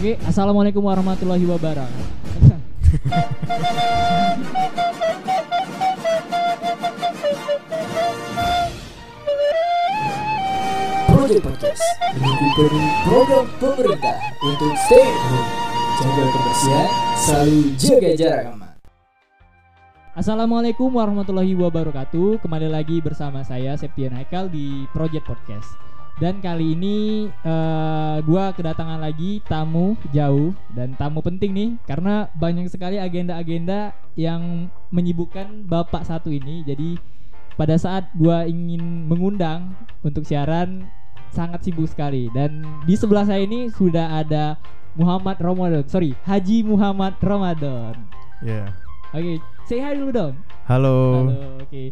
Oke, assalamualaikum warahmatullahi wabarakatuh. Project Podcast mendukung program pemerintah untuk stay at home, jaga kebersihan, selalu jaga jarak aman. Assalamualaikum warahmatullahi wabarakatuh. Kembali lagi bersama saya Septian Haikal di Project Podcast. Dan kali ini eh, gua kedatangan lagi tamu jauh dan tamu penting nih karena banyak sekali agenda-agenda yang menyibukkan bapak satu ini. Jadi pada saat gua ingin mengundang untuk siaran sangat sibuk sekali dan di sebelah saya ini sudah ada Muhammad Ramadan. Sorry, Haji Muhammad Ramadan. Ya. Oke, say hi dulu dong. Halo. Halo, oke.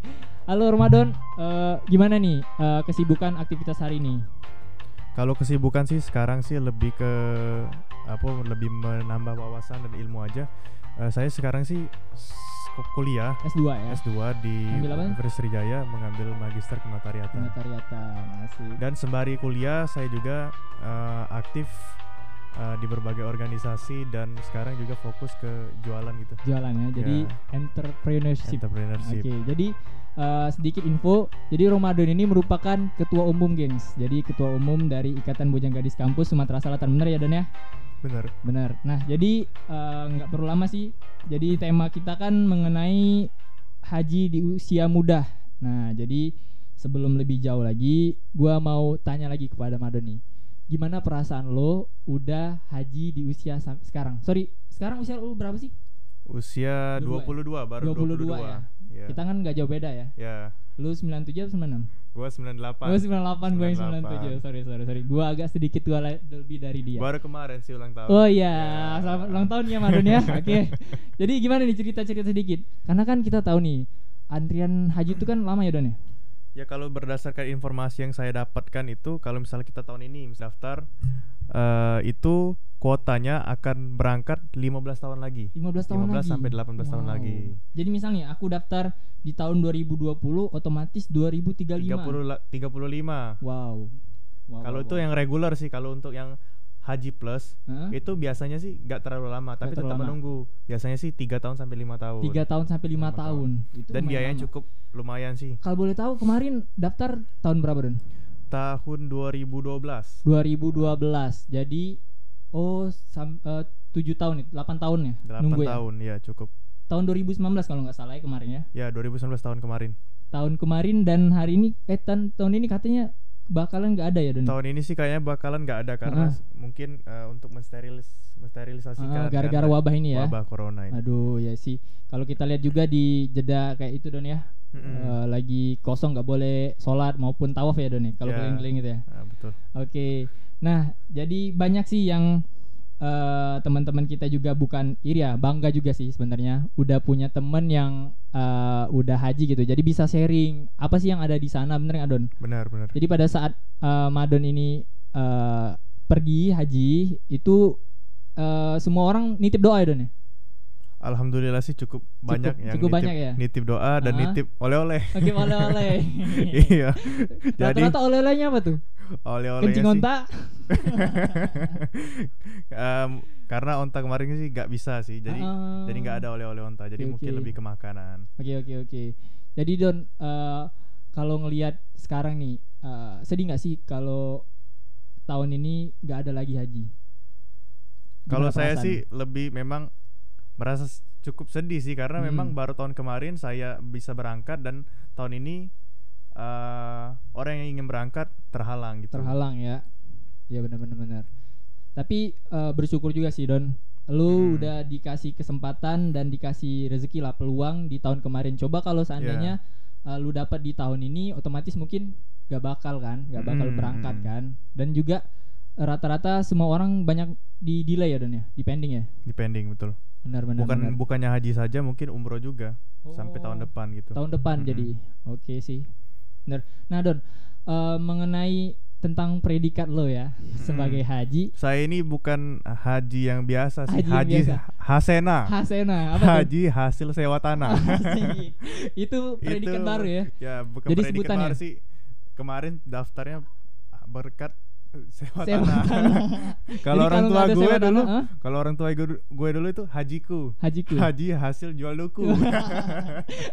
Halo Ramadan, eh, gimana nih eh, kesibukan aktivitas hari ini? Kalau kesibukan sih sekarang sih lebih ke apa lebih menambah wawasan dan ilmu aja. Eh, saya sekarang sih kuliah S2 ya. S2 di? Universitas Sriwijaya mengambil magister kenotariatan. Notariatan, asik. Dan sembari kuliah saya juga eh, aktif eh, di berbagai organisasi dan sekarang juga fokus ke jualan gitu. Jualan ya, jadi entrepreneurship. Entrepreneurship. Oke, jadi eh, sedikit info. Jadi Ramadan ini merupakan ketua umum, gengs. Jadi ketua umum dari Ikatan Bujang Gadis Kampus Sumatera Selatan. Bener ya, Don ya? Bener. Benar. Nah, jadi eh, nggak perlu lama sih. Jadi tema kita kan mengenai haji di usia muda. Nah, jadi sebelum lebih jauh lagi, gua mau tanya lagi kepada Madon nih. Gimana perasaan lo udah haji di usia sekarang? Sorry, sekarang usia lo berapa sih? Usia 22 22, baru 22 22. ya. Ya. Kita kan nggak jauh beda ya. Ya. Lu 97 atau 96? Gua 98. Gue 98, gue yang 97. 98. Sorry, sorry, sorry. Gua agak sedikit tua lebih dari dia. Baru kemarin sih ulang tahun. Oh iya, Ya. selamat ulang tahun ya Madon ya. Oke. Jadi gimana nih cerita-cerita sedikit? Karena kan kita tahu nih, antrian haji itu kan lama ya Don ya? Ya kalau berdasarkan informasi yang saya dapatkan itu kalau misalnya kita tahun ini daftar eh, itu kuotanya akan berangkat 15 tahun lagi. 15 tahun 15 lagi. sampai 18 tahun Wow. lagi. Jadi misalnya aku daftar di tahun 2020 otomatis 2035. 30 la- 35. Wow. Wow, Kalau wow, itu wow. yang reguler sih kalau untuk yang haji plus Hah? itu biasanya sih nggak terlalu lama tapi terlalu tetap lama. menunggu. Biasanya sih tiga tahun sampai lima tahun. Tiga tahun sampai lima Lima tahun. Itu Dan biayanya lama. cukup lumayan sih. Kalau boleh tahu kemarin daftar tahun berapa Don? Tahun 2012. 2012. Jadi oh sam, eh, 7 tahun itu, 8 tahun ya 8 nunggu ya. tahun ya cukup. Tahun 2019 kalau nggak salah ya kemarin ya. Ya 2019 tahun kemarin. Tahun kemarin dan hari ini eh tahun ini katanya bakalan nggak ada ya Don. Tahun ini sih kayaknya bakalan nggak ada karena Heeh. s- mungkin eh, untuk mensterilis mensterilisasikan Ah, gara-gara karena wabah ini ya. Wabah corona ini. Aduh ya sih. Kalau kita lihat juga di jeda kayak itu Don ya. Mm-mm. eh, lagi kosong nggak boleh sholat maupun tawaf ya Don ya. Kalau Ya. keliling-keliling gitu ya. Ah, betul. Oke. Nah, jadi banyak sih yang eh, teman-teman kita juga bukan iri ya, bangga juga sih sebenarnya udah punya temen yang eh, udah haji gitu. Jadi bisa sharing apa sih yang ada di sana bener nggak Don? Benar benar. Jadi pada saat eh, Madon ini eh, pergi haji itu eh, semua orang nitip doa ya Don ya? Alhamdulillah sih cukup banyak yang cukup nitip, banyak ya? nitip doa dan Ah. nitip oleh-oleh. Oke oleh-oleh. iya. Jadi Rata-rata oleh-olehnya apa tuh? Oleh-olehnya Kencing onta? Em, karena onta kemarin sih nggak bisa sih. Jadi Ah. jadi nggak ada oleh-oleh onta. Jadi Oke, mungkin oke. lebih ke makanan. Oke oke oke. Jadi Don, eh, kalau ngelihat sekarang nih, eh, sedih nggak sih kalau tahun ini nggak ada lagi haji? Kalau saya perasaan? sih lebih memang merasa cukup sedih sih karena Hmm. memang baru tahun kemarin saya bisa berangkat dan tahun ini eh, orang yang ingin berangkat terhalang gitu. terhalang ya. Ya benar-benar benar. Tapi eh, bersyukur juga sih Don. Lu Hmm. udah dikasih kesempatan dan dikasih rezeki lah peluang di tahun kemarin. Coba kalau seandainya Iya. eh, lu dapat di tahun ini, otomatis mungkin gak bakal kan, gak bakal Hmm, berangkat hmm. kan. Dan juga eh, rata-rata semua orang banyak di delay ya Don ya, di pending ya. Depending betul. Benar benar. Bukan benar. bukannya haji saja mungkin umroh juga sampai tahun Oh. depan gitu. tahun depan Mm-mm. jadi oke sih bener nah don eh, mengenai tentang predikat lo ya sebagai haji Saya ini bukan haji yang biasa sih, Haji haji, biasa. hasena. hasena apa haji hasil sewa tanah. Itu predikat Itu, baru ya Ya, bukan Jadi predikat sebutannya? baru sih. Kemarin daftarnya berkat sewa Sewa tanah. tanah. kalau orang tua gue dulu, tanah, hah? kalau orang tua gue, gue dulu itu hajiku. hajiku. Haji hasil jual duku.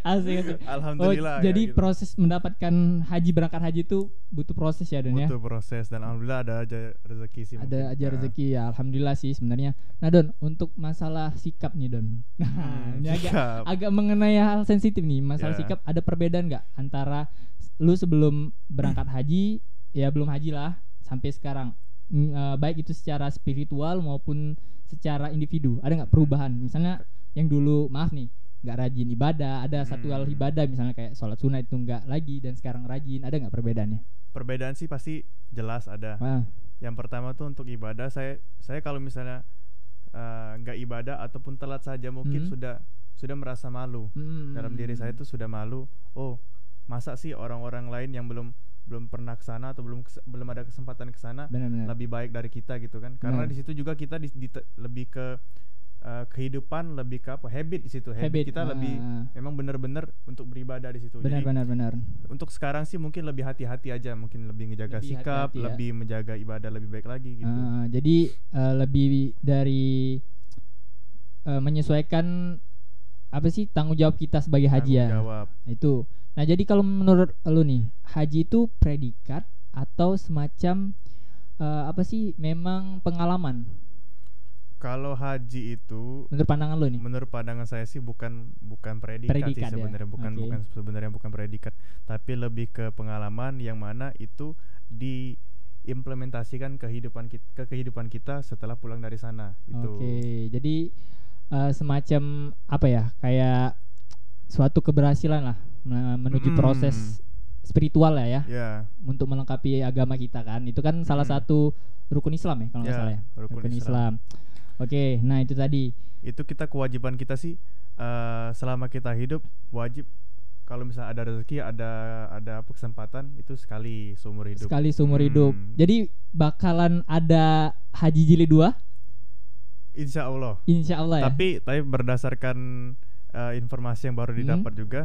asik asik. Alhamdulillah. Oh, ya jadi gitu. proses mendapatkan haji berangkat haji itu butuh proses ya Don ya. butuh proses dan alhamdulillah ada aja rezeki sih. mungkin. Ada aja Nah, rezeki ya, alhamdulillah sih sebenarnya. Nah Don, untuk masalah sikap nih Don. Nah, Hmm, ini agak sikap. agak mengenai hal sensitif nih. Masalah Ya. sikap ada perbedaan nggak antara lu sebelum berangkat haji, ya belum haji lah sampai sekarang. Eh, baik itu secara spiritual maupun secara individu. Ada nggak perubahan? Misalnya yang dulu maaf nih nggak rajin ibadah, ada satu hal Hmm. ibadah misalnya kayak sholat sunat itu nggak lagi dan sekarang rajin. Ada nggak perbedaannya? Perbedaan sih pasti jelas ada. Wah, Yang pertama tuh untuk ibadah saya saya kalau misalnya eh, nggak ibadah ataupun telat saja mungkin Hmm. sudah sudah merasa malu. hmm. Dalam diri saya tuh sudah malu. Oh, masa sih orang-orang lain yang belum belum pernah ke sana atau belum kes- belum ada kesempatan ke sana lebih baik dari kita gitu kan. Karena di situ juga kita di, di- lebih ke eh, kehidupan lebih ke apa? habit di situ. Habit, Habit, kita lebih ah. memang benar-benar untuk beribadah di situ. benar Jadi benar benar. untuk sekarang sih mungkin lebih hati-hati aja, mungkin lebih ngejaga Lebih sikap, hati-hati ya. lebih menjaga ibadah lebih baik lagi gitu. Ah, jadi eh, lebih dari eh, menyesuaikan apa sih tanggung jawab kita sebagai haji ya. Itu. Nah, jadi kalau menurut lu nih, haji itu predikat atau semacam eh, apa sih memang pengalaman Kalau haji itu menurut pandangan lu nih? menurut pandangan saya sih bukan bukan predikat, Predikat sih ya? sebenarnya bukan Oke. bukan sebenarnya bukan predikat tapi lebih ke pengalaman yang mana itu diimplementasikan kehidupan kita ke kehidupan kita setelah pulang dari sana itu Oke, jadi eh, semacam apa ya? Kayak suatu keberhasilan lah menuju Mm. proses spiritual lah ya. ya untuk melengkapi agama kita kan itu kan salah Mm. satu rukun Islam ya kalau nggak Ya, salah ya rukun Islam. oke nah itu tadi itu kita kewajiban kita sih eh, selama kita hidup wajib kalau misalnya ada rezeki ada ada apa kesempatan itu sekali seumur hidup sekali seumur hidup Hmm. jadi bakalan ada haji jilid 2 insya Allah insya Allah ya Tapi tapi berdasarkan eh, informasi yang baru Hmm. didapat juga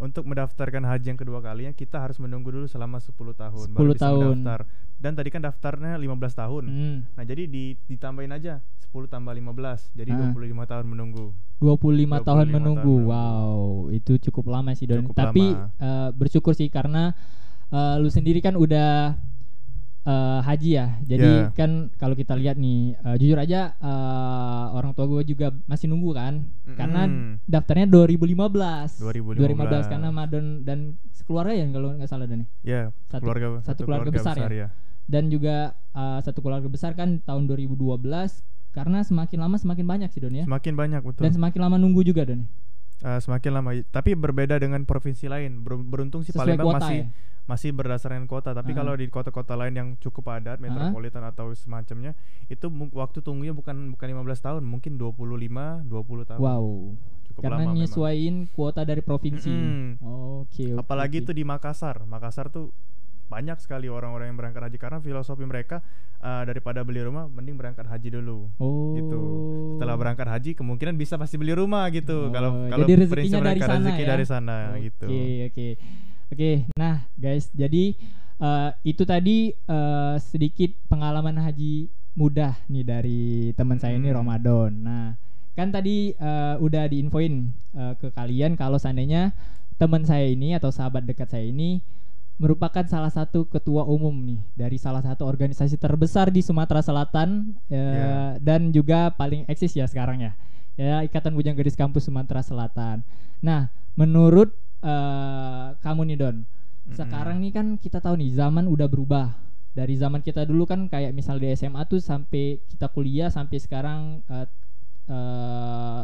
untuk mendaftarkan haji yang kedua kalinya kita harus menunggu dulu selama 10 tahun 10 baru bisa tahun. mendaftar. Dan tadi kan daftarnya 15 tahun. Hmm, Nah, jadi di, ditambahin aja 10 tambah 15 jadi Ah. 25 tahun menunggu. 25 tahun 25 menunggu tahun menunggu. wow itu cukup lama sih Don Cukup tapi lama. eh, bersyukur sih karena eh, lu sendiri kan udah eh, haji ya jadi Ya. kan kalau kita lihat nih eh, jujur aja eh, orang tua gue juga masih nunggu kan karena Mm-mm. daftarnya 2015 2015. karena Madon dan sekeluarga ya kalau nggak salah Don ya? Ya, Satu- keluarga satu keluarga besar ya? ya. dan juga uh, satu keluarga besar kan tahun 2012 karena semakin lama semakin banyak sih Don ya Semakin banyak betul. dan semakin lama nunggu juga Don Eh, semakin lama tapi berbeda dengan provinsi lain. Ber- beruntung sih sesuai Palembang masih ya masih berdasarkan kota tapi Ah. kalau di kota-kota lain yang cukup padat metropolitan atau semacamnya itu waktu tunggunya bukan bukan 15 tahun mungkin 25 20 tahun wow cukup karena lama memang. nyesuaiin kuota dari provinsi Mm-mm. oke oke, apalagi oke. itu di Makassar Makassar tuh banyak sekali orang-orang yang berangkat haji karena filosofi mereka eh, daripada beli rumah mending berangkat haji dulu oh gitu setelah berangkat haji kemungkinan bisa pasti beli rumah gitu Oh, kalau kalau jadi prinsip rezekinya dari sana rezeki ya? dari sana gitu Oke oke oke. Nah guys, jadi eh, itu tadi eh, sedikit pengalaman haji mudah nih dari teman saya ini Hmm. Ramadan. Nah kan tadi eh, udah diinfoin eh, ke kalian kalau seandainya teman saya ini atau sahabat dekat saya ini merupakan salah satu ketua umum nih dari salah satu organisasi terbesar di Sumatera Selatan eh, Ya. dan juga paling eksis ya sekarang ya ya Ikatan Bujang Gadis Kampus Sumatera Selatan. Nah, menurut eh, kamu nih Don, sekarang nih kan kita tahu nih zaman udah berubah. Dari zaman kita dulu kan kayak misal di SMA tuh sampai kita kuliah sampai sekarang eh, eh,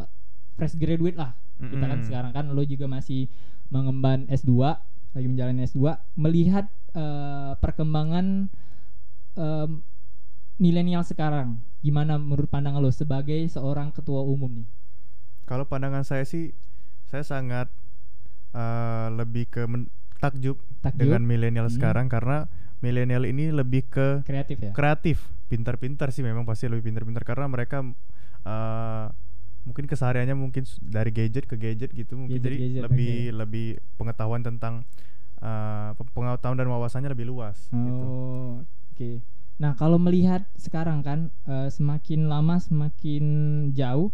fresh graduate lah. Kita kan Mm-mm. sekarang kan lo juga masih mengemban S2, lagi menjalani S2, melihat eh, perkembangan em, milenial sekarang. Gimana menurut pandangan lo sebagai seorang ketua umum nih? Kalau pandangan saya sih, saya sangat eh, lebih ke men- takjub, Takjub? dengan milenial Hmm. sekarang karena milenial ini lebih ke Kreatif ya? kreatif, pintar-pintar sih memang pasti lebih pintar-pintar karena mereka eh, mungkin kesehariannya mungkin dari gadget ke gadget gitu mungkin jadi Gadget-gadget, lebih oke. lebih pengetahuan tentang pe- pengetahuan dan wawasannya lebih luas gitu. Oh, oke. Nah, kalau melihat sekarang kan eh, semakin lama semakin jauh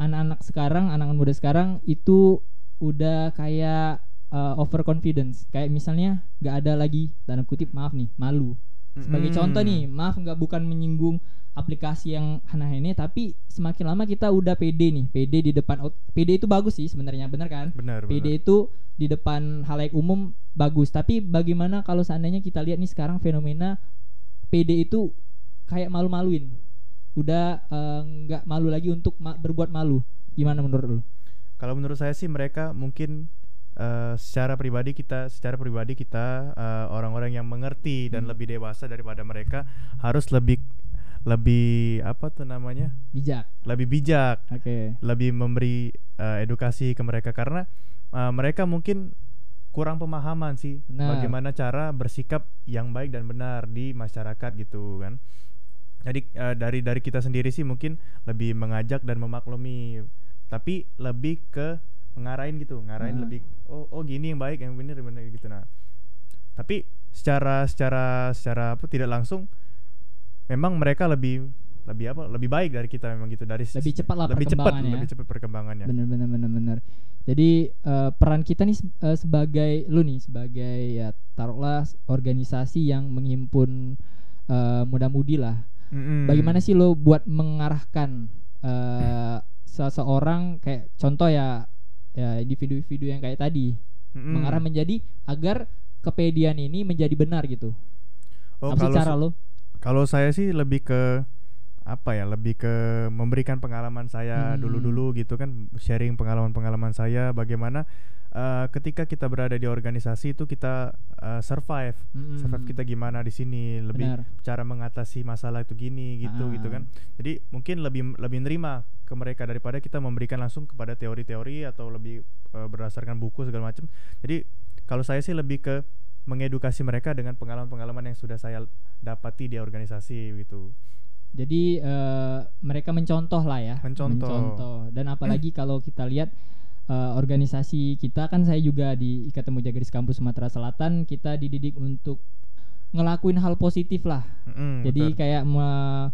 anak-anak sekarang, anak-anak muda sekarang itu udah kayak eh, overconfidence. Kayak misalnya nggak ada lagi tanda kutip maaf nih, malu. Sebagai Mm-mm. contoh nih, maaf nggak bukan menyinggung aplikasi yang hana ini tapi semakin lama kita udah pede nih, pede di depan pede itu bagus sih sebenarnya, bener kan? benar PD benar. itu di depan halayak umum bagus tapi bagaimana kalau seandainya kita lihat nih sekarang fenomena PD itu kayak malu-maluin udah eh, nggak malu lagi untuk ma- berbuat malu gimana menurut lu Kalau menurut saya sih mereka mungkin eh, secara pribadi kita secara pribadi kita eh, orang-orang yang mengerti dan Hmm. lebih dewasa daripada mereka harus lebih lebih apa tuh namanya? bijak lebih bijak, oke lebih memberi eh, edukasi ke mereka karena eh, mereka mungkin kurang pemahaman sih Benar. bagaimana cara bersikap yang baik dan benar di masyarakat gitu kan. Jadi eh, dari dari kita sendiri sih mungkin lebih mengajak dan memaklumi, tapi lebih ke ngarahin gitu, ngarahin Hmm. lebih oh oh gini yang baik yang benar benar gitu nah. Tapi secara secara secara apa tidak langsung memang mereka lebih lebih apa lebih baik dari kita memang gitu dari Lebih cepat lah lebih cepat perkembangannya. lebih cepat perkembangannya bener bener bener bener jadi eh, peran kita nih eh, sebagai lu nih sebagai ya taruhlah organisasi yang menghimpun eh, muda-mudi lah Mm-mm. bagaimana sih lo buat mengarahkan eh, seseorang kayak contoh ya ya individu-individu yang kayak tadi Mm-mm. mengarah menjadi agar kepedian ini menjadi benar gitu oh, apa kalau cara lo kalau saya sih lebih ke apa ya lebih ke memberikan pengalaman saya Hmm. dulu-dulu gitu kan sharing pengalaman-pengalaman saya bagaimana eh, ketika kita berada di organisasi itu kita eh, survive Mm-mm. survive kita gimana di sini lebih Benar. cara mengatasi masalah itu gini gitu Ah. gitu kan jadi mungkin lebih lebih nerima ke mereka daripada kita memberikan langsung kepada teori-teori atau lebih eh, berdasarkan buku segala macam jadi kalau saya sih lebih ke mengedukasi mereka dengan pengalaman-pengalaman yang sudah saya dapati di organisasi gitu Jadi eh, mereka mencontoh lah ya, Mencontoh. Dan apalagi kalau kita lihat eh, organisasi kita kan saya juga di Ikatan Mujagaris Kampus Sumatera Selatan kita dididik untuk ngelakuin hal positif lah. Mm-mm, Jadi betul. kayak me-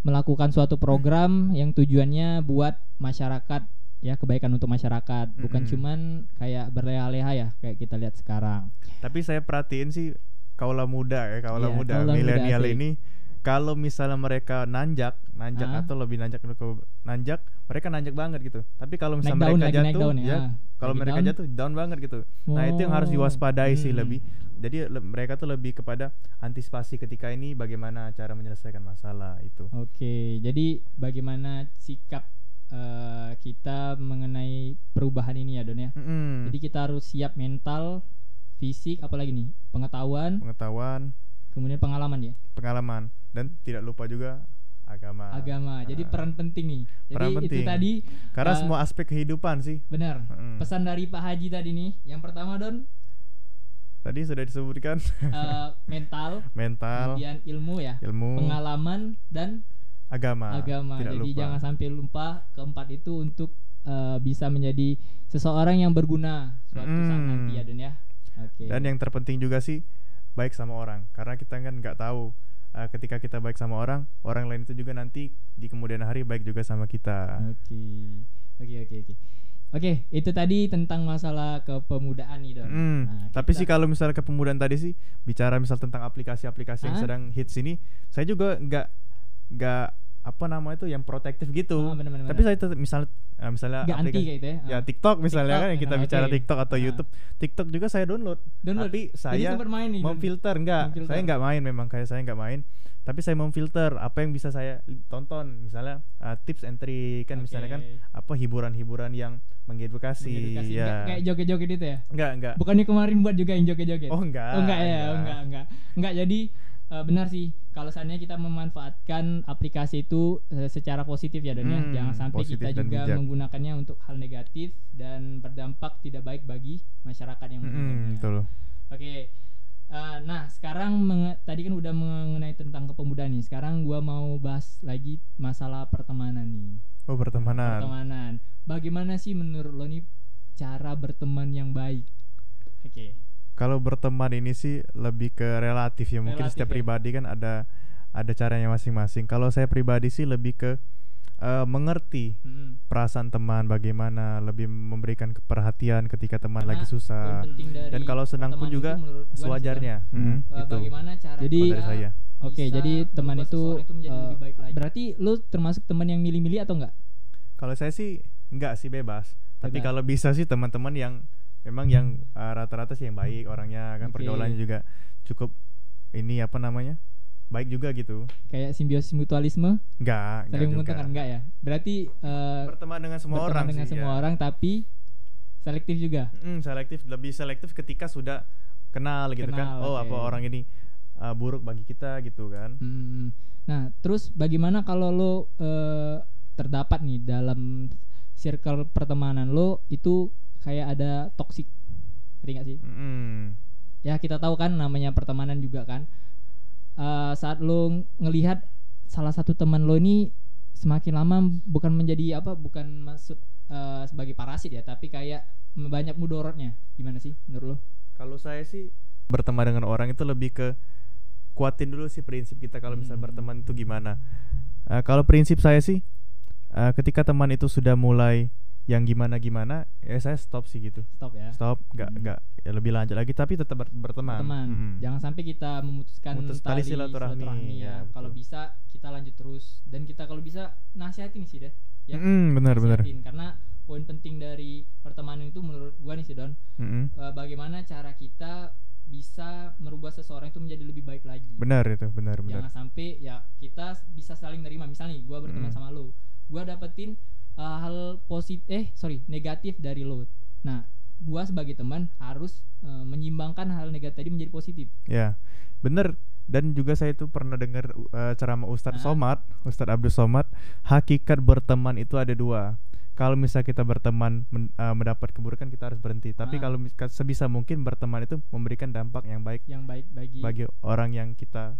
melakukan suatu program yang tujuannya buat masyarakat ya kebaikan untuk masyarakat, bukan Mm-mm. cuman kayak berleha-leha ya kayak kita lihat sekarang. tapi saya perhatiin sih kaulah muda ya kaulah Iya, muda milenial ini kalau misalnya mereka nanjak nanjak Ah. atau lebih nanjak ke nanjak mereka nanjak banget gitu tapi kalau Naik misalnya daun mereka lagi naik jatuh daun ya. ya kalau mereka down. jatuh down banget gitu nah itu yang harus Oh. diwaspadai sih Hmm. lebih jadi le- mereka tuh lebih kepada antisipasi ketika ini bagaimana cara menyelesaikan masalah itu Oke, jadi bagaimana sikap eh, kita mengenai perubahan ini ya Don ya? Mm-mm. Jadi kita harus siap mental, fisik, apalagi nih pengetahuan, pengetahuan kemudian pengalaman ya, pengalaman dan tidak lupa juga agama agama. Jadi Ah. peran penting nih. Jadi Peran itu penting. tadi karena eh, semua aspek kehidupan sih benar. Mm. Pesan dari Pak Haji tadi nih, yang pertama Don tadi sudah disebutkan eh, mental, mental kemudian ilmu ya, ilmu pengalaman dan agama agama. tidak Jadi lupa. jangan sampai lupa keempat itu untuk eh, bisa menjadi seseorang yang berguna suatu saat Mm. nanti ya Don ya. Oke. dan yang terpenting juga sih baik sama orang karena kita kan nggak tahu uh, ketika kita baik sama orang orang lain itu juga nanti di kemudian hari baik juga sama kita Oke. Oke oke oke. Oke, itu tadi tentang masalah kepemudaan nih, Don. Hmm, Nah, tapi kita- sih kalau misalnya kepemudaan tadi sih bicara misal tentang aplikasi-aplikasi yang Hah? sedang hits ini saya juga nggak nggak apa nama itu yang protektif gitu Ah, benar, benar, tapi benar. saya tetap uh, misalnya anti aplikasi- kayak gitu ya. ya Ah. TikTok misalnya TikTok, kan yang kita ah, bicara oke. TikTok atau Ah. YouTube TikTok juga saya download Download. tapi saya main nih, memfilter enggak Memfilter. saya nggak main memang kayak saya nggak main tapi saya memfilter apa yang bisa saya tonton misalnya uh, tips and trick kan misalnya kan apa hiburan-hiburan yang mengedukasi, Mengedukasi. ya Nggak kayak joget-joget itu ya. enggak enggak Bukannya kemarin buat juga yang joget-joget. Oh, enggak, Oh enggak ya, enggak. oh, enggak enggak. Enggak jadi eh, benar sih kalau seandainya kita memanfaatkan aplikasi itu eh, secara positif ya Don ya. Hmm, Jangan sampai kita juga bijak. menggunakannya untuk hal negatif dan berdampak tidak baik bagi masyarakat yang menggunakannya. betul Oke. Eh, nah, sekarang tadi kan udah mengenai tentang kepemudaan nih. Sekarang gua mau bahas lagi masalah pertemanan nih. oh pertemanan Pertemanan. Bagaimana sih menurut lo nih cara berteman yang baik? Oke. kalau berteman ini sih lebih ke relatif ya mungkin Relatif setiap ya. pribadi kan ada ada caranya masing-masing. Kalau saya pribadi sih lebih ke eh, mengerti Mm-mm. perasaan teman bagaimana, lebih memberikan perhatian ketika teman Karena lagi susah. Dan kalau senang pun juga itu nih, sewajarnya. Don, Mhm, eh, gitu. bagaimana cara kita dari saya. Oke, bisa jadi teman itu, itu menjadi lebih baik lagi. Berarti lu termasuk teman yang milih-milih atau enggak? Kalau saya sih enggak sih bebas. Tapi Bebas. kalau bisa sih teman-teman yang memang yang uh, rata-rata sih yang baik orangnya kan Oke. pergaulannya juga cukup ini apa namanya? Baik juga gitu. Kayak simbiosis mutualisme, Enggak, saling menguntungkan enggak ya? Berarti eh, Berteman dengan semua berteman orang dengan sih. semua ya. orang tapi selektif juga. Mm, selektif lebih selektif ketika sudah kenal gitu kan. Kenal, Oh, apa orang ini uh, buruk bagi kita gitu kan. Hmm. Nah, terus bagaimana kalau lo eh, terdapat nih dalam circle pertemanan lo itu kayak ada toxic, ngerti nggak sih? Mm. Ya kita tahu kan namanya pertemanan juga kan. Eh, saat lo ng- ngelihat salah satu teman lo ini semakin lama bukan menjadi apa, bukan maksud eh, sebagai parasit ya, tapi kayak banyak mudorotnya. Gimana sih menurut lo? Kalau saya sih berteman dengan orang itu lebih ke kuatin dulu sih prinsip kita kalau misalnya Hmm. berteman itu gimana. Eh, kalau prinsip saya sih eh, ketika teman itu sudah mulai yang gimana gimana, ya saya stop sih gitu. Stop ya. Stop, nggak Hmm. nggak ya lebih lanjut lagi tapi tetap ber- berteman. teman. Mm-mm. Jangan sampai kita memutuskan Memutus tali silaturahmi, ya. ya, Kalau bisa kita lanjut terus dan kita kalau bisa nasihatin sih deh. Ya. Mm-mm, benar benar. Karena poin penting dari pertemanan itu menurut gua nih sih Don, Mm-mm. eh, bagaimana cara kita bisa merubah seseorang itu menjadi lebih baik lagi. Benar itu, benar benar. Jangan sampai ya kita bisa saling nerima. Misalnya nih, gua berteman Mm. sama lo, gua dapetin uh, hal positif, eh sorry negatif dari lo. Nah, gua sebagai teman harus uh, menyimbangkan hal negatif tadi menjadi positif. Ya, bener. Dan juga saya itu pernah dengar uh, ceramah Ustadz. Somad, Ustadz Abdul Somad, hakikat berteman itu ada dua. Kalau misalnya kita berteman men- uh, mendapat keburukan kita harus berhenti. Tapi Ah. kalau sebisa mungkin berteman itu memberikan dampak yang baik Yang baik bagi bagi orang yang kita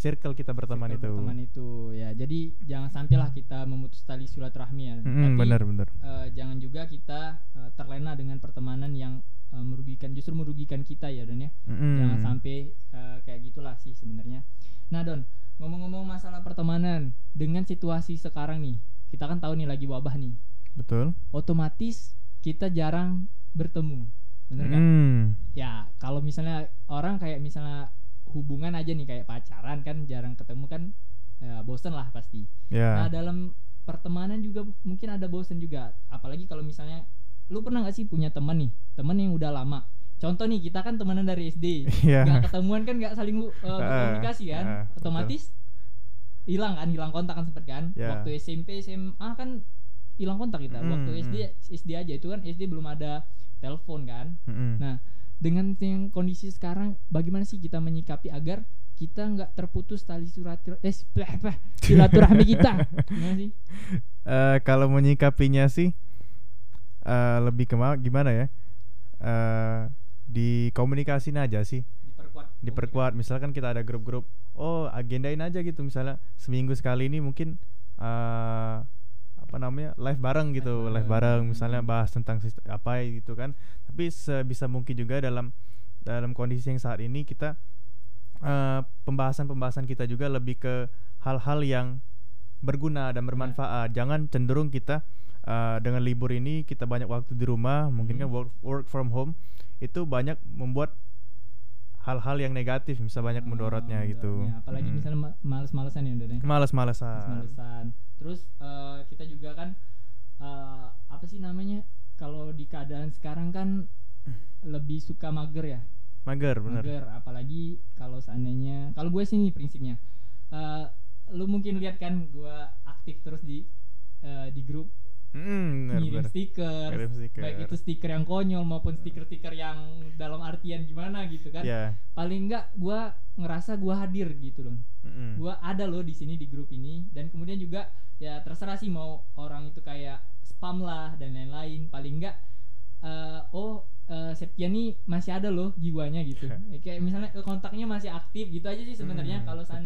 circle kita berteman circle itu. berteman itu. Ya, jadi jangan sampailah kita memutus tali silaturahmi ya. Tapi, benar benar. uh, jangan juga kita uh, terlena dengan pertemanan yang uh, merugikan justru merugikan kita ya Don ya. Mm-mm. jangan sampai uh, kayak gitulah sih sebenarnya nah Don ngomong-ngomong masalah pertemanan dengan situasi sekarang nih kita kan tahu nih lagi wabah nih Betul. otomatis kita jarang bertemu bener kan Mm. ya kalau misalnya orang kayak misalnya hubungan aja nih kayak pacaran kan jarang ketemu kan ya bosen lah pasti. Nah Ya. dalam pertemanan juga mungkin ada bosen juga. Apalagi kalau misalnya lu pernah gak sih punya teman nih? Teman yang udah lama. Contoh nih kita kan temenan dari SD Iya. nggak ketemuan kan nggak saling uh, Ah, komunikasi kan? Ah, betul. otomatis hilang kan hilang kontak kan sempet kan? Ya. waktu SMP SMA kan hilang kontak kita. Hmm, waktu SD SD aja itu kan SD belum ada telepon kan? Mm-mm. nah dengan yang kondisi sekarang bagaimana sih kita menyikapi agar kita nggak terputus tali surat eh silaturahmi kita gimana sih Eh, kalau menyikapinya sih eh, lebih ke ma- gimana ya? Eh dikomunikasin aja sih, diperkuat diperkuat. Misalkan kita ada grup-grup, oh agendain aja gitu. Misalnya seminggu sekali ini mungkin eh apa namanya live bareng gitu, Live live bareng. Misalnya bahas tentang apa gitu kan. Tapi sebisa mungkin juga dalam dalam kondisi yang saat ini kita eh, pembahasan-pembahasan kita juga lebih ke hal-hal yang berguna dan bermanfaat. Jangan cenderung kita eh, dengan libur ini kita banyak waktu di rumah, mungkin kan Hmm. work work from home itu banyak membuat hal-hal yang negatif, bisa banyak Ah, mudorotnya gitu. mudorotnya. apalagi Mm. misalnya ma- males-malesan ya udah males-malesan. males-malesan terus eh, kita juga kan eh, apa sih namanya kalau di keadaan sekarang kan lebih suka mager ya Mager, bener. mager apalagi kalau seandainya kalau gue sih nih prinsipnya eh, lu mungkin lihat kan gue aktif terus di eh, di grup Mm, bener, ngirim bener. stiker, Ngirim stiker. baik itu stiker yang konyol maupun stiker-stiker yang dalam artian gimana gitu kan Ya. paling enggak gue ngerasa gue hadir gitu loh mm-mm. gue ada loh di sini di grup ini dan kemudian juga ya terserah sih mau orang itu kayak spam lah dan lain-lain paling enggak eh, oh eh, Septian nih masih ada loh jiwanya gitu kayak misalnya kontaknya masih aktif gitu aja sih sebenarnya Hmm, kalau betul.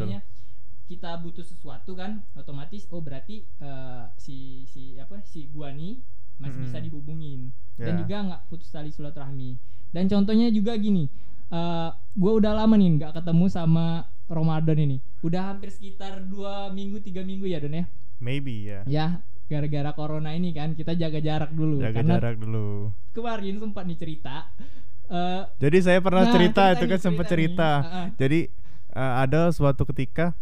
Kita butuh sesuatu kan otomatis oh berarti eh, si si apa si gua nih masih Mm-mm. bisa dihubungin dan Ya. juga nggak putus tali silaturahmi dan contohnya juga gini eh gua udah lama nih nggak ketemu sama Ramadan ini. Udah hampir sekitar dua minggu tiga minggu ya Don ya. maybe ya Ya gara-gara corona ini kan kita jaga jarak dulu jaga karena jarak dulu kemarin sempat nih cerita eh, jadi saya pernah Nah, cerita cerita itu kan sempat cerita cerita Heeh. jadi eh, ada suatu ketika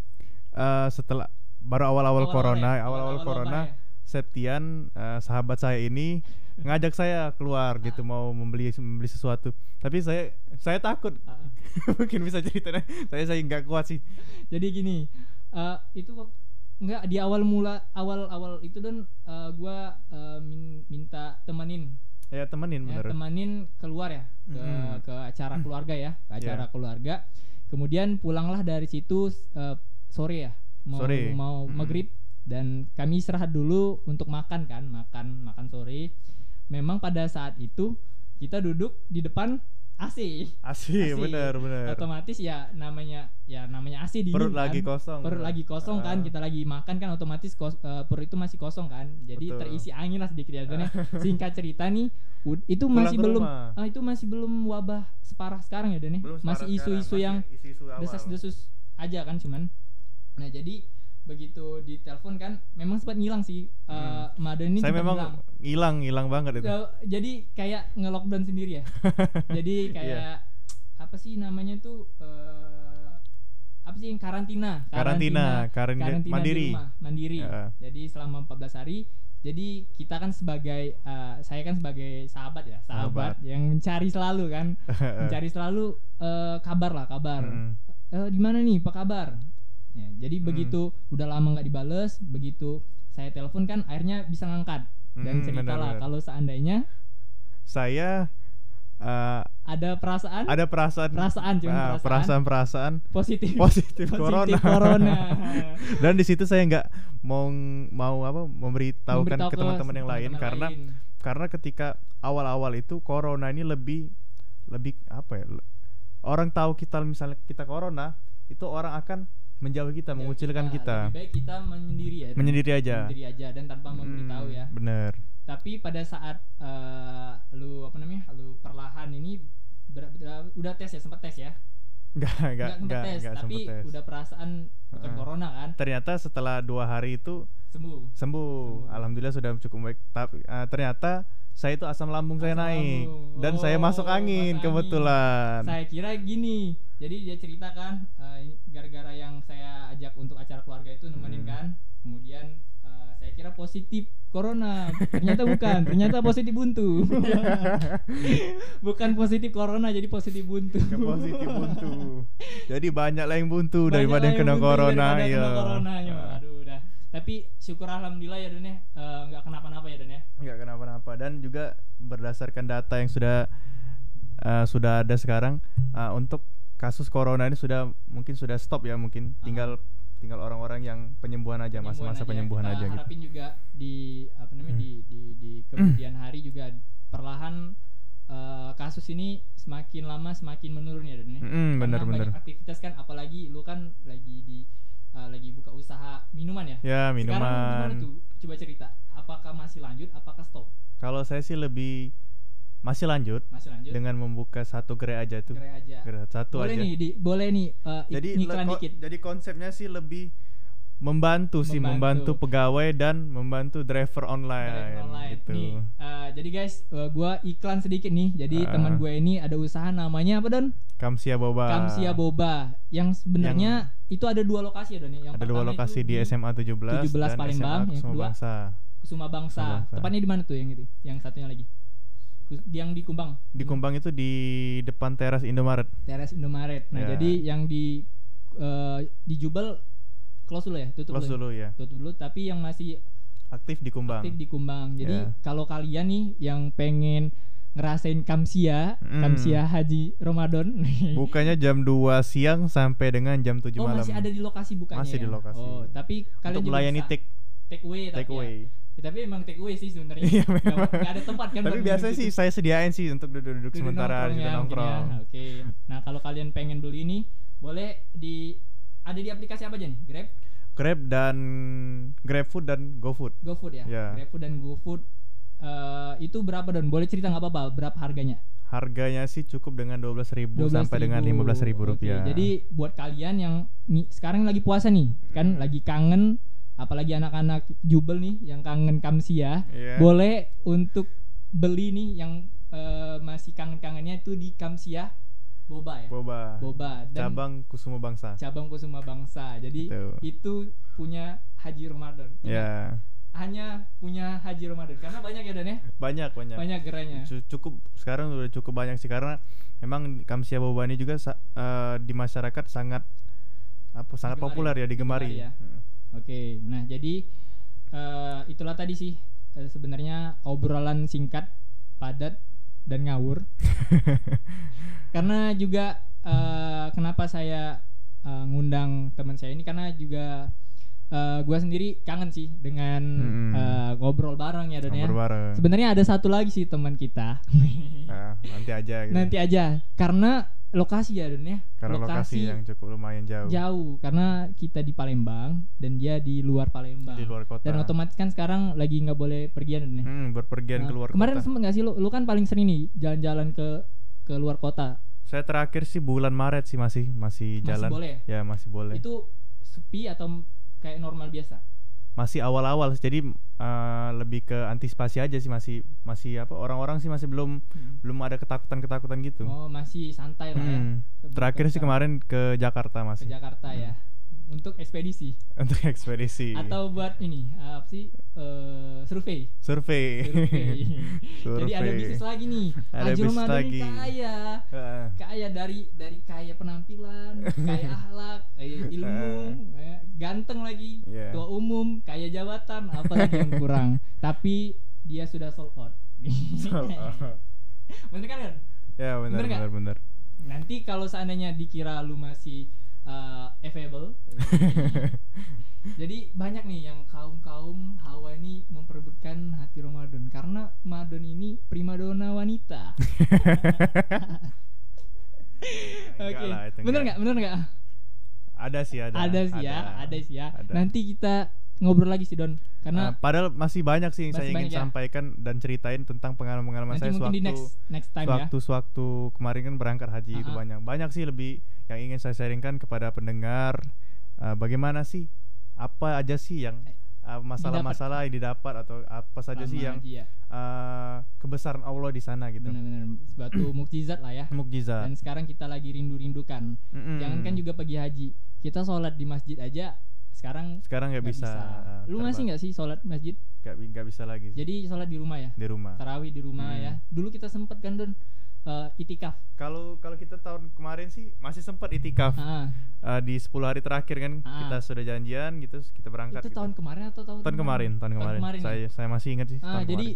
eh, setelah baru awal-awal awal-awal corona ya, awal-awal awal-awal corona wabah ya. Septian eh, sahabat saya ini ngajak saya keluar gitu mau membeli membeli sesuatu tapi saya saya takut Ah. mungkin bisa cerita saya saya nggak kuat sih Jadi gini, eh, itu nggak di awal mula awal awal itu dan eh, gua eh, min- minta temenin ya temenin ya, temenin keluar ya ke Mm. ke acara keluarga ya, ke acara Yeah. keluarga. Kemudian pulanglah dari situ eh, sore ya, mau Sore. mau Mm. maghrib dan kami istirahat dulu untuk makan kan, makan makan sore. Memang pada saat itu kita duduk di depan AC. asih AC. bener bener Otomatis ya namanya ya namanya AC dingin perut kan. lagi kosong perut lagi kosong kan Ah. kita lagi makan kan otomatis kos, eh, perut itu masih kosong kan jadi Betul. terisi angin lah sedikit ya Dan ya, singkat cerita nih itu Pulang masih belum ah, itu masih belum wabah separah sekarang ya Dan ya? Masih isu-isu yang desas-desus aja kan cuman nah jadi begitu ditelepon kan memang sempat ngilang sih eh Hmm. Madan ini saya memang ngilang. hilang hilang banget itu Ya, jadi kayak nge-lockdown sendiri ya jadi kayak Iya. apa sih namanya tuh eh, apa sih yang karantina Karantina, karantina di mandiri. rumah, mandiri Ya. jadi selama 14 hari jadi kita kan sebagai eh, saya kan sebagai sahabat ya sahabat, Sahabat. yang mencari selalu kan mencari selalu eh, kabar lah kabar Mm. Eh, di mana nih apa kabar ya jadi Hmm. begitu udah lama nggak dibales begitu saya telepon kan akhirnya bisa ngangkat dan Mm, cerita lah benar-benar. kalau seandainya saya eh, ada perasaan ada perasaan Perasaan, cuma ah, perasaan. perasaan-perasaan positif positif corona. corona. dan di situ saya nggak mau mau apa memberitahukan Memberitahu ke teman-teman yang lain karena lain. karena ketika awal-awal itu corona ini lebih lebih apa ya orang tahu kita misalnya kita corona itu orang akan menjauhi kita Ya, mengucilkan kita, lebih baik kita menyendiri ya menyendiri aja. menyendiri aja dan tanpa memberitahu Hmm, ya. bener. Tapi pada saat eh, lu apa namanya lu perlahan ini ber- ber- udah tes ya sempat tes ya? Nggak nggak Nggak sempet nggak tes nggak tapi tes. udah perasaan bukan Heeh. corona kan? Ternyata setelah dua hari itu sembuh. Sembuh, Sembuh. alhamdulillah sudah cukup baik. Tapi eh, ternyata saya itu asam lambung saya Asam naik lambung. dan saya Oh, masuk angin. masuk kebetulan. Saya kira gini jadi dia ceritakan eh, ini gara-gara yang saya ajak untuk acara keluarga itu nemenin Hmm. kan kemudian eh, saya kira positif corona. Ternyata bukan ternyata positif buntu. Bukan positif corona jadi positif buntu. Ke positif buntu. Jadi banyak lah yang buntu Banyak daripada yang kena buntu corona daripada ya kena corona ya. aduh udah. Tapi syukur alhamdulillah ya Don ya. Eh, nggak kenapa-napa ya Don ya? Nggak kenapa-napa. Dan juga berdasarkan data yang sudah eh, sudah ada sekarang eh, untuk kasus corona ini sudah mungkin sudah stop ya mungkin Ah. tinggal tinggal orang-orang yang penyembuhan aja masa-masa penyembuhan Kita aja gitu harapin juga di apa namanya Hmm. di di di kemudian hari juga perlahan eh, kasus ini semakin lama semakin menurun ya Dan ya. Mm, Karena bener-bener. banyak aktivitas kan apalagi lu kan lagi di eh, lagi buka usaha minuman ya. ya Sekarang gimana minuman tuh? Coba cerita. Apakah masih lanjut? Apakah stop? kalau saya sih lebih masih lanjut Masih lanjut. dengan membuka satu gerai aja tuh Gerai aja. gerai satu boleh aja nih, di, boleh nih ik- jadi ngiklan le- ko- dikit. jadi konsepnya sih lebih membantu, sih Membantu. membantu pegawai dan membantu driver online, Drive online. gitu Nih, eh, jadi guys, eh, gua iklan sedikit nih. Jadi Ah. teman gue ini ada usaha namanya apa Don? Kamsia Boba Kamsia Boba. Yang sebenarnya itu ada dua lokasi ya Don ya. Yang ada dua lokasi di SMA 17, 17 dan Palembang, SMA yang Kusuma kedua Bangsa Kusuma Bangsa. Kusuma Bangsa. Tepatnya di mana tuh yang itu? Yang satunya lagi. Yang di Kumbang. di Kumbang itu di depan teras Indomaret Teras Indomaret. Nah, Ya. jadi yang di eh, di Jubel close dulu ya, tutup close dulu. dulu ya Tutup dulu, tapi yang masih aktif di Kumbang aktif di Kumbang. Jadi Ya. kalau kalian nih yang pengen ngerasain Kamsia, Mm. Kamsia Haji Ramadan. bukanya jam 2 siang sampai dengan jam 7 oh, malam masih ada di lokasi bukannya Masih ya? di lokasi. Oh, tapi kalian untuk juga melayani bisa take take away tapi take ya. away Ya, tapi emang take away sih sebenarnya. Iya, nggak ada tempat kan. tapi biasanya duduk sih gitu. saya sediain sih untuk duduk-duduk Duduk sementara nongkrong gitu ya, mungkin nongkrong ya. Oke. Nah, kalau kalian pengen beli ini boleh di ada di aplikasi apa aja nih? Grab, Grab dan GrabFood dan GoFood GoFood ya. Ya. GrabFood dan GoFood eh, itu berapa don? Boleh cerita nggak apa-apa? Berapa harganya? Harganya sih cukup dengan 12.000 sampai dengan 12.000. 15.000 Oke, rupiah. Jadi buat kalian yang nih, sekarang lagi puasa nih, kan Hmm. lagi kangen apalagi anak-anak jubel nih yang kangen Kamsia, Iya. boleh untuk beli nih yang eh, masih kangen-kangennya itu di Kamsia Boba ya. Boba. Boba dan Cabang Kusuma Bangsa. cabang Kusuma Bangsa. Jadi Betul. itu punya Haji Ramadan. Ya, Hanya punya Haji Ramadan karena banyak ya Dan ya. banyak banyak. Banyak gerainya. Cu- Cukup sekarang udah cukup banyak sih karena memang Kamsia Boba ini juga eh, di masyarakat sangat apa sangat Digemari. populer ya digemari. Digemari ya. Hmm. Oke, nah jadi eh, itulah tadi sih eh, sebenarnya obrolan singkat, padat dan ngawur. karena juga eh, kenapa saya eh, ngundang teman saya ini karena juga eh, gua sendiri kangen sih dengan Mm-mm. eh, ngobrol bareng ya Don ya. Sebenarnya ada satu lagi sih teman kita. Nah, nanti aja gitu. Nanti aja karena lokasi ya Don ya. karena lokasi, yang cukup lumayan jauh. jauh karena kita di Palembang dan dia di luar Palembang. Di luar kota. Dan otomatis kan sekarang lagi nggak boleh pergian nih. Hmm, berpergian Nah, keluar kemarin kota. sempet nggak sih lu? Lu kan paling sering nih jalan-jalan ke ke luar kota. Saya terakhir sih bulan Maret sih masih masih Masih jalan. boleh Ya masih boleh. Itu sepi atau kayak normal biasa? Masih awal-awal jadi eh, lebih ke antisipasi aja sih masih masih apa orang-orang sih masih belum belum ada ketakutan-ketakutan gitu. Oh masih santai lah ya. Hmm. Ke Terakhir sih kemarin ke Jakarta ke masih Jakarta ya untuk ekspedisi untuk ekspedisi. atau buat ini apa sih eh, survei. survei. Survei. Jadi ada bisnis lagi nih. Ada Haji bisnis lagi. kaya. Kaya dari dari kaya penampilan, kaya akhlak, kaya ilmu, ganteng lagi, Iya. tua umum, kaya jabatan, apalagi yang kurang. Tapi dia sudah sold out. Bener kan kan? ya benar benar benar. Nanti kalau seandainya dikira lu masih uh, available, jadi banyak nih yang kaum kaum hawa ini memperebutkan hati Ramadan karena Ramadan ini primadona wanita. Oke, lah, itu bener enggak. nggak? Bener nggak? Ada sih ada. ada sih ya, ada sih ya. Ada. Nanti kita ngobrol lagi sih Don, karena padahal masih banyak sih yang saya ingin ya? sampaikan dan ceritain tentang pengalaman-pengalaman saya mungkin sewaktu di next next time ya. sewaktu sewaktu kemarin kan berangkat haji itu Ah, ah. banyak banyak sih lebih yang ingin saya sharingkan kepada pendengar eh, bagaimana sih apa aja sih yang eh, masalah-masalah yang didapat atau apa saja sih yang ya. eh, kebesaran Allah di sana gitu Benar-benar suatu mukjizat lah ya. mukjizat Dan sekarang kita lagi rindu-rindukan. Mm-mm. Jangankan juga pergi haji, kita sholat di masjid aja sekarang sekarang nggak bisa, eh, Lu masih nggak sih sholat masjid? nggak bi- nggak bisa lagi sih Jadi sholat di rumah ya. di rumah Tarawih di rumah Hmm. ya. Dulu kita sempet kan Don eh, itikaf. kalau kalau kita tahun kemarin sih masih sempat itikaf Ah, Eh, di 10 hari terakhir kan Ah. kita sudah janjian gitu kita berangkat itu gitu. tahun kemarin atau tahun tahun kemarin tahun kemarin, ya? saya saya masih ingat sih Ah, tahun jadi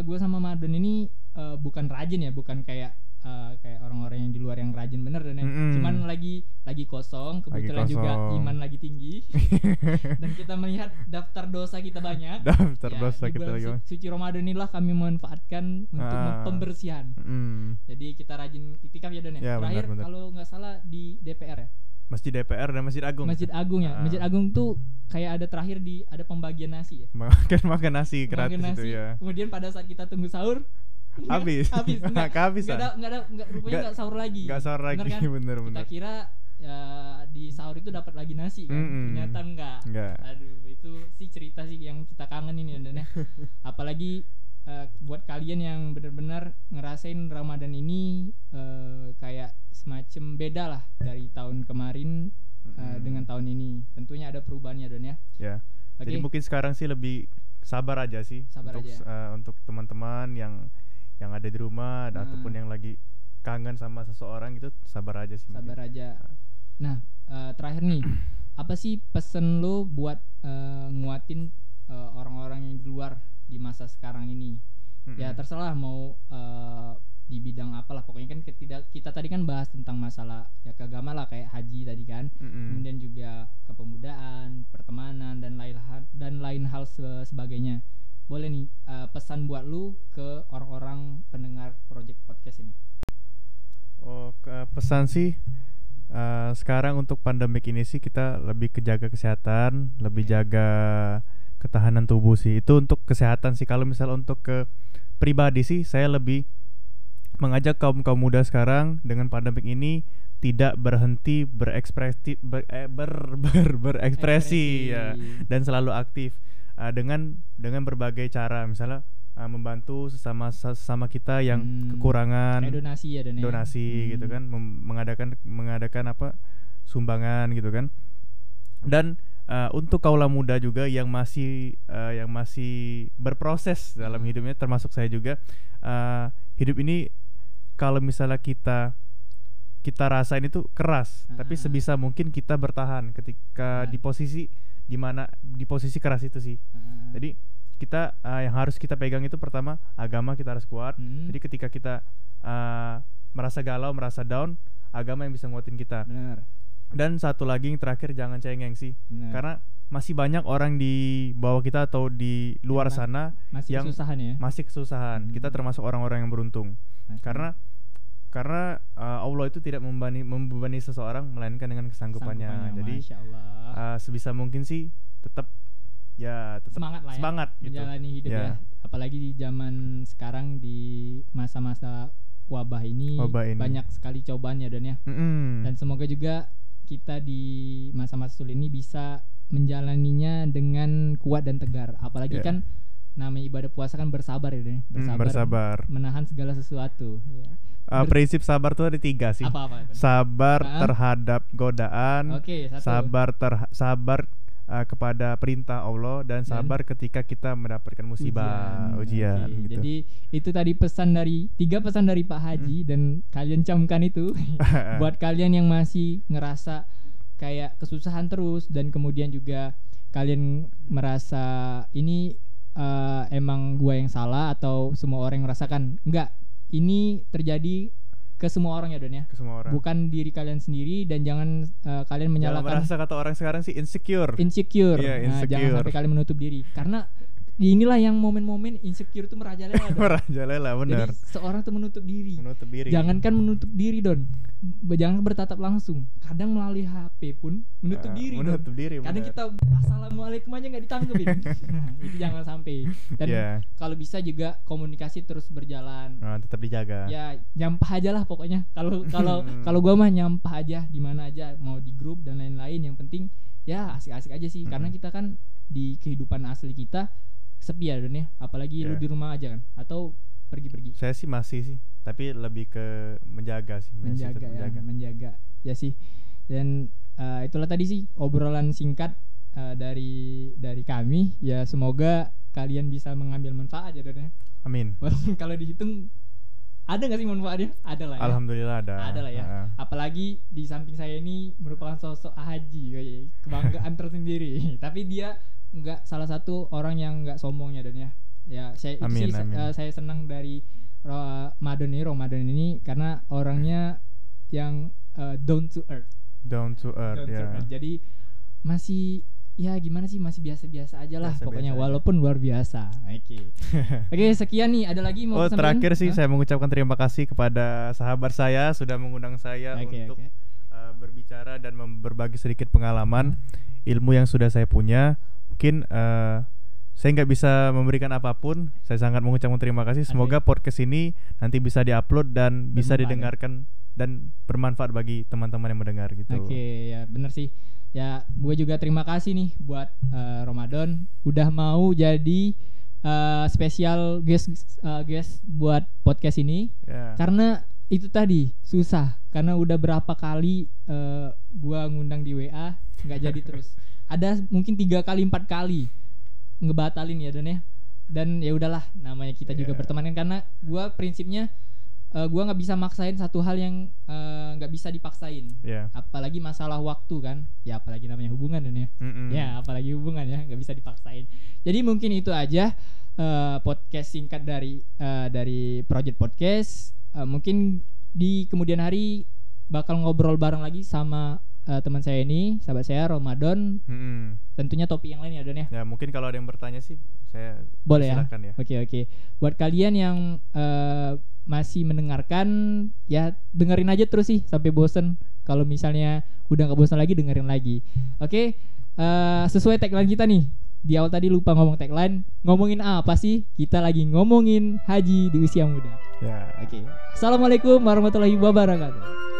gue sama Madon ini eh, bukan rajin ya, bukan kayak eh, kayak orang-orang yang di luar yang rajin bener dan ya. Mm-mm. Cuman lagi lagi kosong, kebetulan juga kosong. iman lagi tinggi dan kita melihat daftar dosa kita banyak. daftar Ya, dosa kita lagi su- suci Ramadan inilah kami manfaatkan untuk Ah. pembersihan. Mm. Jadi kita rajin itikaf ya Don ya. Ya, Terakhir kalau nggak salah di DPR ya. masjid DPR dan masjid Agung Masjid Agung ya. Ah. Masjid Agung tuh kayak ada terakhir di ada pembagian nasi ya. makan makan nasi gratis Makan itu nasi, ya Kemudian pada saat kita tunggu sahur Habis. habis enggak Kehabisan. enggak ada enggak ada enggak rupanya Nggak- enggak sahur lagi nggak sahur lagi, kan? bener, kita bener. kira ya, di sahur itu dapat lagi nasi kan Mm-mm. ternyata enggak Nggak. aduh itu sih cerita sih yang kita kangen ini dan ya apalagi eh, buat kalian yang benar-benar ngerasain Ramadan ini eh, kayak semacam beda lah dari tahun kemarin eh, Mm-mm. dengan tahun ini tentunya ada perubahannya don ya ya Oke. jadi mungkin sekarang sih lebih sabar aja sih Sabar untuk aja. eh, untuk teman-teman yang yang ada di rumah Hmm. ataupun yang lagi kangen sama seseorang itu sabar aja sih mungkin. sabar aja nah eh, terakhir nih apa sih pesen lo buat eh, nguatin eh, orang-orang yang di luar di masa sekarang ini ya Mm-mm. terserah mau eh, di bidang apalah pokoknya kan kita, kita tadi kan bahas tentang masalah ya keagama lah kayak haji tadi kan Mm-mm. kemudian juga kepemudaan pertemanan dan lain hal dan lain hal se- sebagainya boleh nih eh, pesan buat lu ke orang-orang pendengar project podcast ini Oh, ke- pesan sih eh, sekarang untuk pandemik ini sih kita lebih kejaga kesehatan, lebih Oke. jaga ketahanan tubuh sih. Itu untuk kesehatan sih. Kalau misal untuk ke pribadi sih saya lebih mengajak kaum kaum muda sekarang dengan pandemik ini tidak berhenti berekspresi ber, eh, ber, ber- berekspresi ya dan selalu aktif uh, dengan dengan berbagai cara misalnya uh, membantu sesama sesama kita yang Hmm. kekurangan Kayak donasi ya dan ya. donasi gitu Hmm. kan mem- mengadakan mengadakan apa sumbangan gitu kan dan uh, untuk kaula muda juga yang masih uh, yang masih berproses dalam Hmm. hidupnya termasuk saya juga uh, hidup ini kalau misalnya kita kita rasain itu keras tapi Ah. sebisa mungkin kita bertahan ketika Ah. di posisi di mana di posisi keras itu sih Ah. jadi kita uh, yang harus kita pegang itu pertama agama kita harus kuat Hmm. jadi ketika kita uh, merasa galau, merasa down, agama yang bisa nguatin kita. benar. Dan satu lagi yang terakhir jangan cengeng sih, benar. karena masih banyak orang di bawah kita atau di luar sana masih yang kesusahan ya. masih kesusahan. Hmm. Kita termasuk orang-orang yang beruntung, Masih. karena karena uh, Allah itu tidak membebani membebani seseorang melainkan dengan kesanggupannya. Sanggupannya, Jadi uh, sebisa mungkin sih tetap ya tetap semangat lah ya semangat gitu. menjalani hidup Ya. ya apalagi di zaman sekarang di masa-masa wabah ini, Wabah ini. banyak sekali cobaan ya dan ya Mm-mm. dan semoga juga kita di masa-masa sulit ini bisa menjalaninya dengan kuat dan tegar apalagi Ya. kan namanya ibadah puasa kan bersabar ya Dan ya. Mm, bersabar, bersabar. menahan segala sesuatu ya. Uh, prinsip sabar tuh ada tiga sih. apa-apa itu? sabar terhadap godaan, satu. sabar ter sabar uh, kepada perintah Allah dan Dan sabar ketika kita mendapatkan musibah, ujian, Oke, gitu. Jadi itu tadi pesan dari tiga pesan dari Pak Haji dan kalian camkan itu buat kalian yang masih ngerasa kayak kesusahan terus dan kemudian juga kalian merasa ini eh, emang gua yang salah atau semua orang yang merasakan enggak ini terjadi ke semua orang ya Don ya ke semua orang. bukan diri kalian sendiri dan jangan eh, kalian Jangan menyalahkan merasa kata orang sekarang sih insecure. insecure. Iya, Nah, jangan insecure. sampai kalian menutup diri. Karena inilah yang momen-momen insecure itu merajalela. Merajalela benar. Jadi seorang tuh menutup diri. Menutup diri. Jangankan menutup diri, Don. Jangan bertatap langsung. Kadang melalui HP pun menutup Ah, diri. Menutup diri. Kadang kita assalamualaikum aja nggak ditangkepin. nah, itu jangan sampai. Dan Iya. kalau bisa juga komunikasi terus berjalan. Nah, tetap dijaga. Ya nyampah aja lah pokoknya. Kalau kalau Hmm. kalau gua mah nyampah aja di mana aja mau di grup dan lain-lain. Yang penting ya asik-asik aja sih. Karena Hmm. kita kan di kehidupan asli kita sepi ya Don ya. Apalagi lu Iya. di rumah aja kan atau pergi-pergi. Saya sih masih sih, tapi lebih ke menjaga sih, menjaga ya menjaga. menjaga ya sih dan eh, itulah tadi sih obrolan singkat eh, dari dari kami ya semoga kalian bisa mengambil manfaat ya Don ya Amin. walaupun kalau dihitung ada nggak sih manfaatnya ada lah ya Alhamdulillah ada. ada lah ya Ah. apalagi di samping saya ini merupakan sosok haji kebanggaan tersendiri tapi dia nggak salah satu orang yang nggak sombong ya Dan ya ya saya Amin, sih amin. eh, saya senang dari Ramadan ini Ramadan ini karena orangnya yang eh, down to earth Down to earth Down to ya. earth. jadi masih ya gimana sih masih biasa-biasa aja lah Biasa-biasa pokoknya aja. walaupun luar biasa oke oke sekian nih ada lagi mau Oh terakhir sih Hah? saya mengucapkan terima kasih kepada sahabat saya sudah mengundang saya Oke, untuk oke. uh, berbicara dan berbagi sedikit pengalaman ilmu yang sudah saya punya. Mungkin uh, saya nggak bisa memberikan apa pun. Saya sangat mengucapkan terima kasih. Semoga podcast ini nanti bisa diupload dan bisa Bermanfaat ya. didengarkan dan bermanfaat bagi teman-teman yang mendengar gitu. Oke ya bener sih ya gue juga terima kasih nih buat eh, Ramadan udah mau jadi eh, spesial guest eh, guest buat podcast ini Ya. karena itu tadi susah karena udah berapa kali eh, gua ngundang di WA nggak jadi terus ada mungkin tiga kali empat kali ngebatalin ya dan ya dan ya udahlah namanya kita juga Iya. berteman kan karena gua prinsipnya eh, gua nggak bisa maksain satu hal yang eh, nggak bisa dipaksain Ya. apalagi masalah waktu kan ya apalagi namanya hubungan dan ya Mm-mm. ya apalagi hubungan ya nggak bisa dipaksain jadi mungkin itu aja eh, podcast singkat dari eh, dari project podcast Eh, mungkin di kemudian hari bakal ngobrol bareng lagi sama eh, teman saya ini sahabat saya Ramadan Mm-mm. tentunya topik yang lain ya Don ya Ya mungkin kalau ada yang bertanya sih saya boleh ya ya. oke oke buat kalian yang eh, masih mendengarkan ya dengerin aja terus sih sampai bosen kalau misalnya udah nggak bosan lagi dengerin lagi oke eh, sesuai tagline kita nih di awal tadi lupa ngomong tagline. Ngomongin apa sih? Kita lagi ngomongin haji di usia muda. Ya. Oke. Assalamualaikum warahmatullahi wabarakatuh.